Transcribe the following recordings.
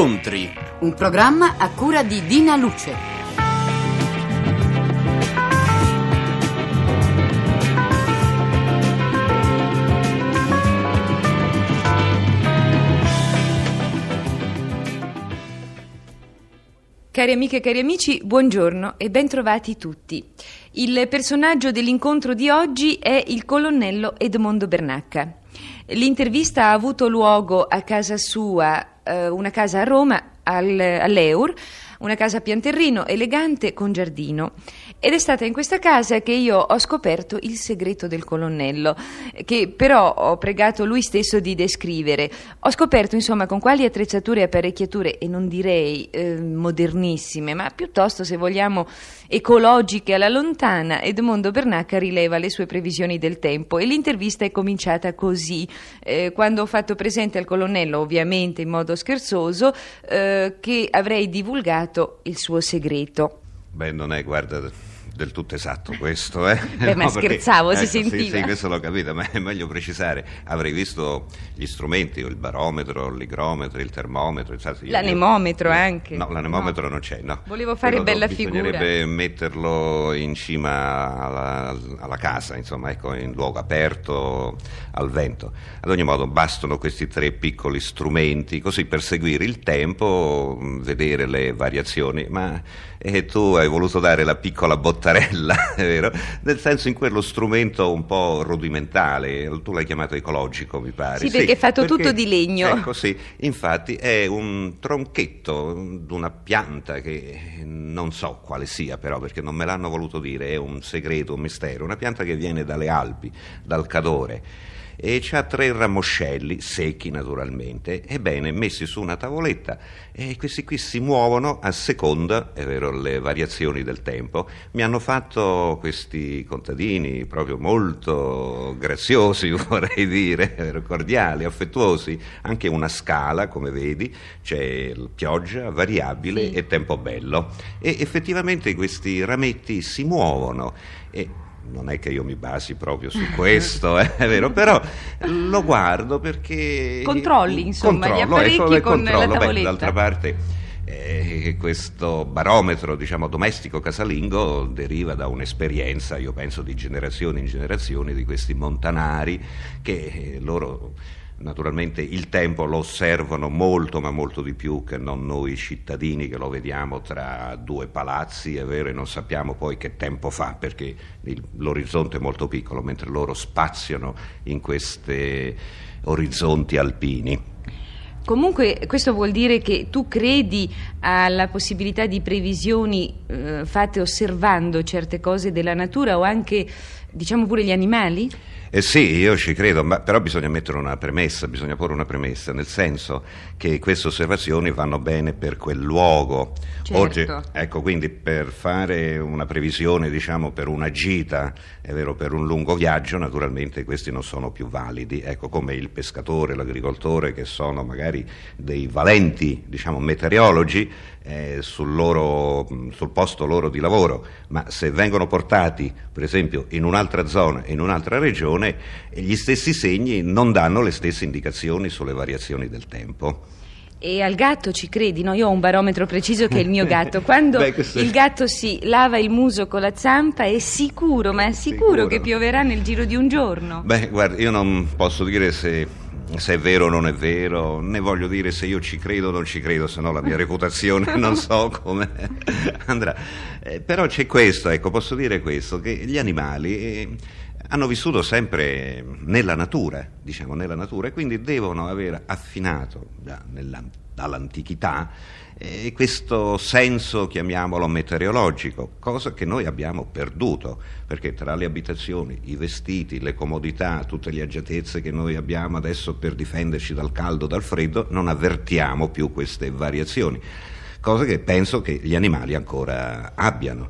Incontri. Un programma a cura di Dina Luce. Cari amiche e cari amici, buongiorno e bentrovati tutti. Il personaggio dell'incontro di oggi è il colonnello Edmondo Bernacca. L'intervista ha avuto luogo a casa sua, eh, una casa a Roma, al, all'Eur, una casa a pian terreno, elegante, con giardino. Ed è stata in questa casa che io ho scoperto il segreto del colonnello, che però ho pregato lui stesso di descrivere. Ho scoperto, insomma, con quali attrezzature e apparecchiature, e non direi eh, modernissime, ma piuttosto, se vogliamo, ecologiche alla lontana, Edmondo Bernacca rileva le sue previsioni del tempo. E l'intervista è cominciata così, eh, quando ho fatto presente al colonnello, ovviamente in modo scherzoso, eh, che avrei divulgato il suo segreto. Beh, non è, guarda, del tutto esatto questo, eh? Beh, ma No, perché- scherzavo, si ecco, sì, sentiva. Sì, questo l'ho capito, ma è meglio precisare. Avrei visto gli strumenti, il barometro, l'igrometro, il termometro, il L'anemometro io- anche. No, l'anemometro non c'è, no. Volevo fare Quello bella Bisognerebbe metterlo in cima alla, alla casa, insomma, ecco, in luogo aperto, al vento. Ad ogni modo, bastano questi tre piccoli strumenti, così per seguire il tempo, vedere le variazioni, ma eh, tu hai voluto dare la piccola bottarella, è vero? Nel senso in quello strumento un po' rudimentale, tu l'hai chiamato ecologico, mi pare. Sì, perché è fatto tutto di legno. Ecco, sì, infatti è un tronchetto di una pianta che non so quale sia però perché non me l'hanno voluto dire, è un segreto, un mistero, una pianta che viene dalle Alpi, dal Cadore e ha tre ramoscelli, secchi naturalmente, ebbene messi su una tavoletta e questi qui si muovono a seconda, è vero, le variazioni del tempo. Mi hanno fatto questi contadini proprio molto graziosi, vorrei dire, cordiali, affettuosi, anche una scala, come vedi, c'è pioggia, variabile e tempo bello. E effettivamente questi rametti si muovono e non è che io mi basi proprio su questo, eh, è vero, però lo guardo perché... Controlli, insomma, gli Controllo, apparecchi ecco, con la controllo. Beh, tavoletta. d'altra parte eh, questo barometro diciamo, domestico casalingo deriva da un'esperienza, io penso di generazione in generazione, di questi montanari che eh, loro naturalmente il tempo lo osservano molto ma molto di più che non noi cittadini che lo vediamo tra due palazzi, è vero, e non sappiamo poi che tempo fa perché il- l'orizzonte è molto piccolo, mentre loro spaziano in questi orizzonti alpini. Comunque questo vuol dire che tu credi alla possibilità di previsioni eh, fatte osservando certe cose della natura o anche, diciamo pure gli animali? Eh sì, io ci credo, ma però bisogna mettere una premessa, bisogna porre una premessa, nel senso che queste osservazioni vanno bene per quel luogo. Certo. Oggi, ecco, quindi per fare una previsione, diciamo, per una gita, è vero, per un lungo viaggio, naturalmente questi non sono più validi, ecco, come il pescatore, l'agricoltore, che sono magari dei valenti, diciamo, meteorologi, eh, sul, loro, sul posto loro di lavoro, ma se vengono portati per esempio in un'altra zona, in un'altra regione, eh, gli stessi segni non danno le stesse indicazioni sulle variazioni del tempo. E al gatto ci credi? No, io ho un barometro preciso che è il mio gatto. Quando Beh, questo il gatto si lava il muso con la zampa è sicuro, ma è sicuro, Sicuro. che pioverà nel giro di un giorno. Beh, guarda, io non posso dire se, se è vero o non è vero, né voglio dire se io ci credo o non ci credo, se no la mia reputazione non so come andrà. Eh, però c'è questo, ecco, posso dire questo, che gli animali eh, hanno vissuto sempre nella natura, diciamo nella natura, e quindi devono aver affinato nella- dall'antichità eh, questo senso, chiamiamolo meteorologico, cosa che noi abbiamo perduto, perché tra le abitazioni, i vestiti, le comodità, tutte le agiatezze che noi abbiamo adesso per difenderci dal caldo, dal freddo, non avvertiamo più queste variazioni. Cosa che penso che gli animali ancora abbiano,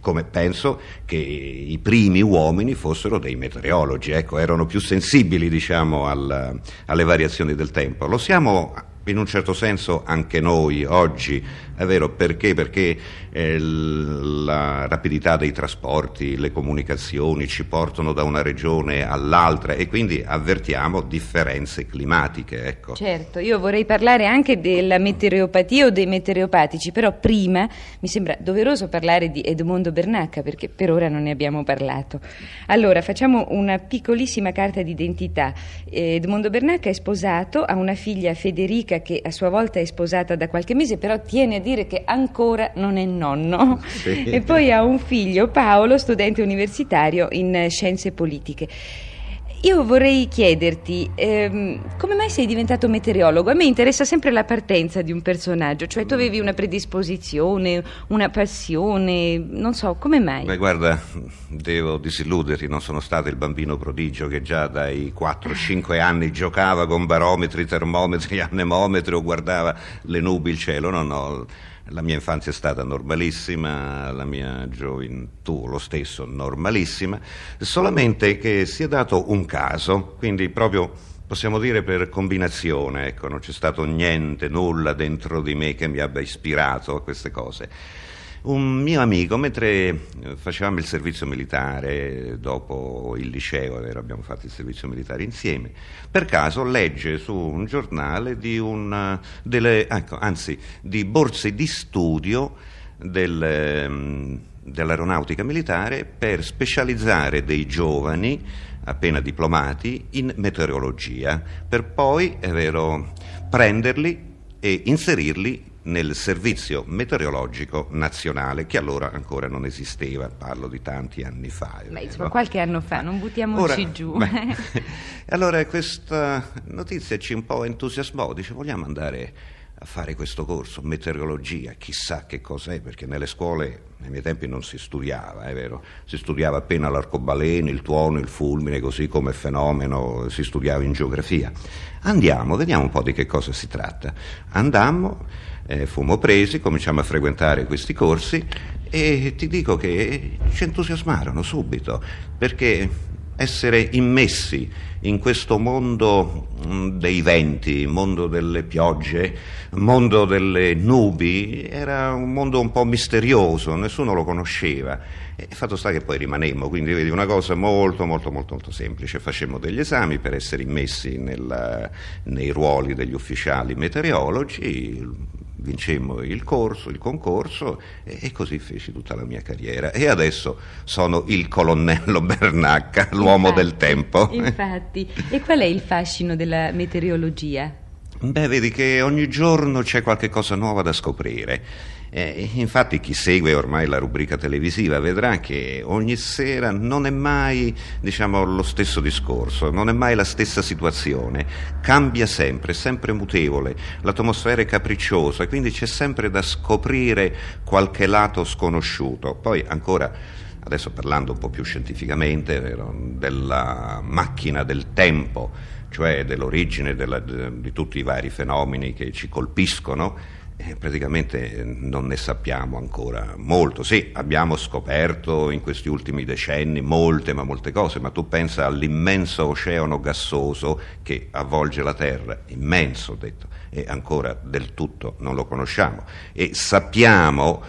come penso che i primi uomini fossero dei meteorologi, ecco, erano più sensibili diciamo, al- alle variazioni del tempo. Lo siamo in un certo senso anche noi oggi, è vero, perché? Perché eh, la rapidità dei trasporti, le comunicazioni ci portano da una regione all'altra e quindi avvertiamo differenze climatiche. Ecco. Certo, io vorrei parlare anche della meteoropatia o dei meteoropatici, però prima mi sembra doveroso parlare di Edmondo Bernacca perché per ora non ne abbiamo parlato. Allora, facciamo una piccolissima carta d'identità. Edmondo Bernacca è sposato, ha una figlia Federica che a sua volta è sposata da qualche mese, però tiene a dire che ancora non è nonno. Sì. E poi ha un figlio, Paolo, studente universitario in scienze politiche. Io vorrei chiederti ehm, come mai sei diventato meteorologo? A me interessa sempre la partenza di un personaggio, cioè tu avevi una predisposizione, una passione, non so, come mai? Beh, guarda, devo disilluderti, non sono stato il bambino prodigio che già dai 4-5 anni giocava con barometri, termometri, anemometri o guardava le nubi, il cielo, no, no la mia infanzia è stata normalissima, la mia gioventù lo stesso normalissima, solamente che si è dato un caso, quindi proprio possiamo dire per combinazione, ecco, non c'è stato niente, nulla dentro di me che mi abbia ispirato a queste cose un mio amico, mentre eh, facevamo il servizio militare, dopo il liceo, abbiamo fatto il servizio militare insieme, per caso legge su un giornale di, una, delle, ecco, anzi, di borse di studio del, ehm, dell'aeronautica militare per specializzare dei giovani appena diplomati in meteorologia, per poi, è vero, prenderli e inserirli nel servizio meteorologico nazionale che allora ancora non esisteva, parlo di tanti anni fa. Beh, insomma, qualche anno fa, non buttiamoci Ora, giù. Beh, allora questa notizia ci un po' entusiasmò, dice vogliamo andare a fare questo corso, meteorologia, chissà che cos'è, perché nelle scuole nei miei tempi non si studiava, è vero, si studiava appena l'arcobaleno, il tuono, il fulmine, così come fenomeno, si studiava in geografia. Andiamo, vediamo un po' di che cosa si tratta. Andammo, eh, fummo presi, cominciamo a frequentare questi corsi e ti dico che ci entusiasmarono subito, perché essere immessi in questo mondo mm, dei venti, mondo delle piogge, mondo delle nubi, era un mondo un po' misterioso, nessuno lo conosceva. E fatto sta che poi rimanemmo, quindi vedi una cosa molto molto molto molto semplice, facemmo degli esami per essere immessi nel, nei ruoli degli ufficiali meteorologi, vincemmo il corso, il concorso e, e, così feci tutta la mia carriera e adesso sono il colonnello Bernacca, l'uomo infatti, del tempo. Infatti, e qual è il fascino della meteorologia? Beh, vedi che ogni giorno c'è qualche cosa nuova da scoprire. Eh, infatti chi segue ormai la rubrica televisiva vedrà che ogni sera non è mai diciamo, lo stesso discorso, non è mai la stessa situazione, cambia sempre, è sempre mutevole, l'atmosfera è capricciosa, e quindi c'è sempre da scoprire qualche lato sconosciuto. Poi ancora adesso parlando un po' più scientificamente, della macchina del tempo, cioè dell'origine della, de, di tutti i vari fenomeni che ci colpiscono, praticamente non ne sappiamo ancora molto. Sì, abbiamo scoperto in questi ultimi decenni molte, ma molte cose, ma tu pensa all'immenso oceano gassoso che avvolge la Terra, immenso detto, e ancora del tutto non lo conosciamo. E sappiamo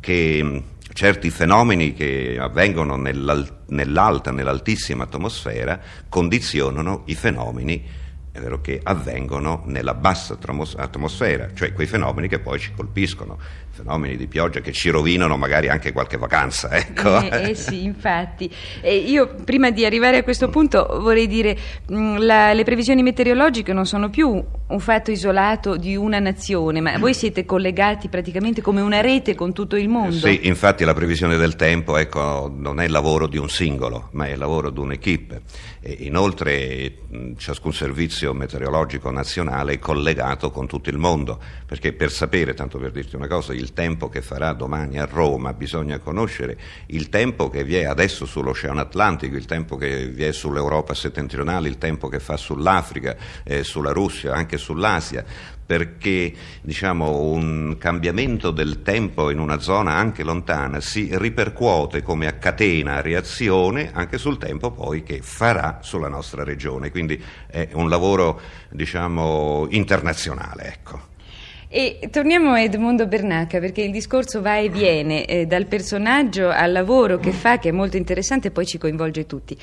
che certi fenomeni che avvengono nell'alta, nell'altissima atmosfera condizionano i fenomeni è vero che avvengono nella bassa atmosfera, cioè quei fenomeni che poi ci colpiscono, fenomeni di pioggia che ci rovinano magari anche qualche vacanza. Ecco. Eh, eh sì, infatti. Eh, io prima di arrivare a questo punto vorrei dire mh, mm, la, le previsioni meteorologiche non sono più un fatto isolato di una nazione, ma voi siete collegati praticamente come una rete con tutto il mondo. Sì, infatti la previsione del tempo ecco, non è il lavoro di un singolo, ma è il lavoro di un'equipe. E inoltre mh, ciascun servizio meteorologico nazionale collegato con tutto il mondo, perché per sapere, tanto per dirti una cosa, il tempo che farà domani a Roma bisogna conoscere il tempo che vi è adesso sull'Oceano Atlantico, il tempo che vi è sull'Europa settentrionale, il tempo che fa sull'Africa, eh, sulla Russia, anche sull'Asia, perché diciamo, un cambiamento del tempo in una zona anche lontana si ripercuote come a catena reazione anche sul tempo poi che farà sulla nostra regione, quindi è un lavoro diciamo, internazionale. Ecco. E torniamo a Edmondo Bernacca perché il discorso va e viene eh, dal personaggio al lavoro che fa, che è molto interessante e poi ci coinvolge tutti.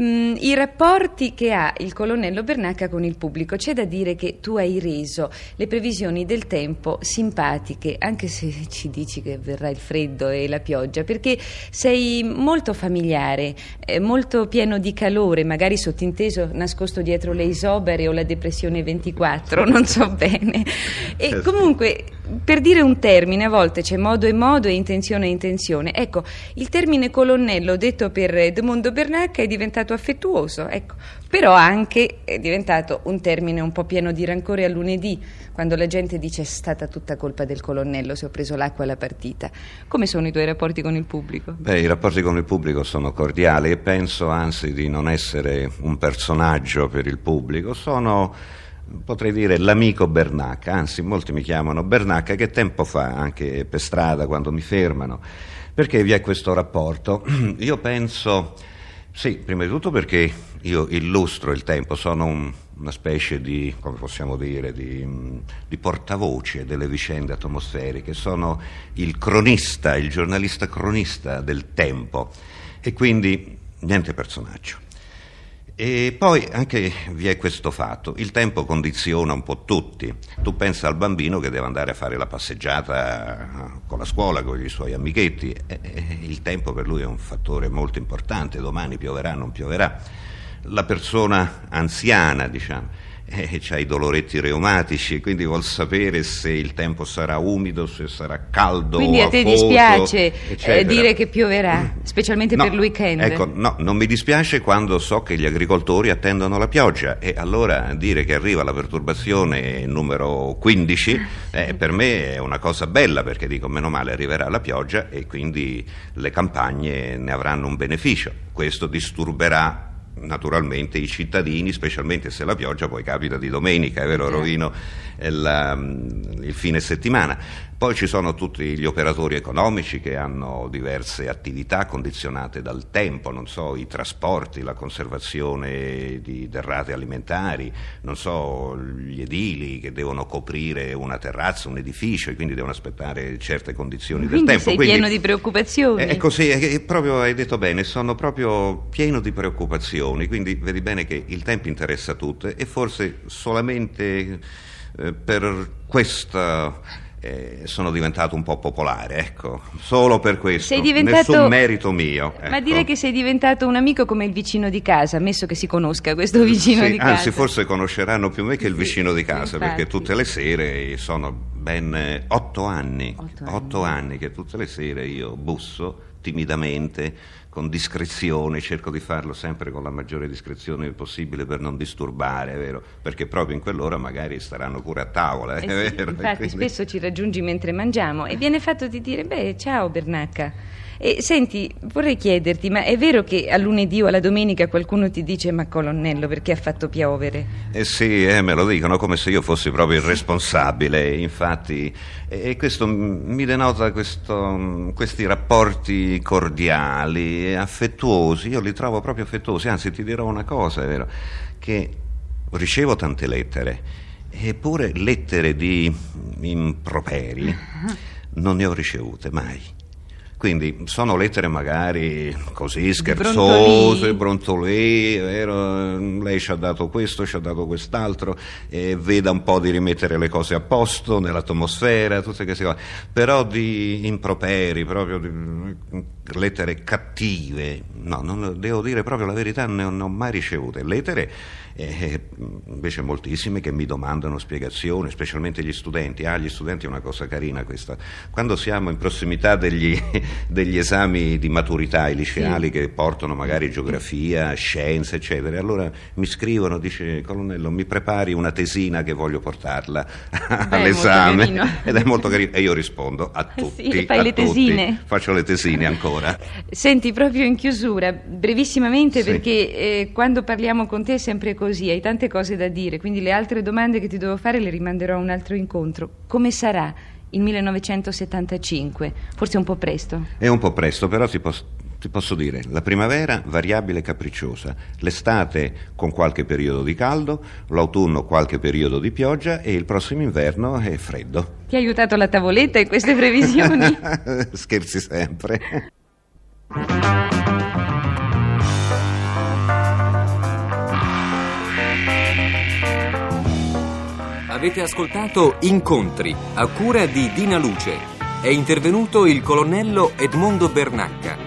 Mm, I rapporti che ha il colonnello Bernacca con il pubblico, c'è da dire che tu hai reso le previsioni del tempo simpatiche, anche se ci dici che verrà il freddo e la pioggia, perché sei molto familiare, eh, molto pieno di calore, magari sottinteso nascosto dietro le isobere o la depressione 24, non so bene. E certo. comunque per dire un termine a volte c'è modo e modo e intenzione e intenzione. Ecco, il termine colonnello detto per Edmondo Bernacca è diventato affettuoso, ecco. però anche è diventato un termine un po' pieno di rancore a lunedì, quando la gente dice è stata tutta colpa del colonnello se ho preso l'acqua alla partita. Come sono i tuoi rapporti con il pubblico? Beh, i rapporti con il pubblico sono cordiali e penso anzi di non essere un personaggio per il pubblico, sono potrei dire l'amico Bernacca, anzi molti mi chiamano Bernacca che tempo fa anche per strada quando mi fermano, perché vi è questo rapporto? Io penso, sì, prima di tutto perché io illustro il tempo, sono un, una specie di, come possiamo dire, di, di portavoce delle vicende atmosferiche, sono il cronista, il giornalista cronista del tempo e quindi niente personaggio. E poi anche vi è questo fatto, il tempo condiziona un po' tutti. Tu pensa al bambino che deve andare a fare la passeggiata con la scuola, con i suoi amichetti, e il tempo per lui è un fattore molto importante, domani pioverà, non pioverà. La persona anziana, diciamo, eh, ha i doloretti reumatici, quindi vuol sapere se il tempo sarà umido, se sarà caldo. Quindi a te afoso, dispiace eh, dire che pioverà, specialmente no, per il weekend? Ecco, no, non mi dispiace quando so che gli agricoltori attendono la pioggia e allora dire che arriva la perturbazione numero 15 eh, per me è una cosa bella perché dico meno male arriverà la pioggia e quindi le campagne ne avranno un beneficio. Questo disturberà naturalmente i cittadini, specialmente se la pioggia poi capita di domenica, è vero, rovino il, il fine settimana. Poi ci sono tutti gli operatori economici che hanno diverse attività condizionate dal tempo, non so, i trasporti, la conservazione di derrate alimentari, non so, gli edili che devono coprire una terrazza, un edificio e quindi devono aspettare certe condizioni quindi del tempo. Sei quindi pieno di preoccupazioni. È così, è proprio hai detto bene, sono proprio pieno di preoccupazioni, quindi vedi bene che il tempo interessa a tutte e forse solamente eh, per questa eh, sono diventato un po' popolare, ecco, solo per questo, sei diventato... nessun merito mio. Ecco. Ma dire che sei diventato un amico come il vicino di casa, ammesso che si conosca questo vicino sì, di casa. Anzi, forse conosceranno più me che il vicino di casa, infatti. perché tutte le sere sono ben otto anni, otto anni. otto anni che tutte le sere io busso timidamente con discrezione, cerco di farlo sempre con la maggiore discrezione possibile per non disturbare, è vero? Perché proprio in quell'ora magari staranno pure a tavola, eh è sì, vero? Infatti quindi... spesso ci raggiungi mentre mangiamo e viene fatto di dire, beh, ciao Bernacca. E senti, vorrei chiederti, ma è vero che a lunedì o alla domenica qualcuno ti dice ma colonnello perché ha fatto piovere? Eh sì, eh, me lo dicono come se io fossi proprio il responsabile, infatti, e questo mi denota questo, questi rapporti cordiali, affettuosi, io li trovo proprio affettuosi, anzi ti dirò una cosa, è vero, che ricevo tante lettere, eppure lettere di improperi non ne ho ricevute mai. Quindi sono lettere magari così scherzose, brontolì, vero? lei ci ha dato questo, ci ha dato quest'altro, e veda un po' di rimettere le cose a posto nell'atmosfera, tutte queste cose, però di improperi, proprio di lettere cattive, no, non, devo dire proprio la verità, non ne ho mai ricevute. Lettere eh, invece moltissime che mi domandano spiegazioni, specialmente gli studenti. Ah, gli studenti è una cosa carina questa. Quando siamo in prossimità degli, degli esami di maturità, i liceali sì. che portano magari geografia, scienze, eccetera, allora mi scrivono, dice colonnello, mi prepari una tesina che voglio portarla Beh, all'esame. Ed è molto carino. E io rispondo a tutti. Sì, fai a le tutti. tesine. Faccio le tesine ancora. ora. Senti, proprio in chiusura, brevissimamente, Sì. perché eh, quando parliamo con te è sempre così, hai tante cose da dire, quindi le altre domande che ti devo fare le rimanderò a un altro incontro. Come sarà il 1975? Forse un po' presto. È un po' presto, però ti posso, ti posso dire, la primavera variabile e capricciosa, l'estate con qualche periodo di caldo, l'autunno qualche periodo di pioggia e il prossimo inverno è freddo. Ti ha aiutato la tavoletta in queste previsioni? Scherzi sempre. Avete ascoltato Incontri a cura di Dina Luce. È intervenuto il colonnello Edmondo Bernacca.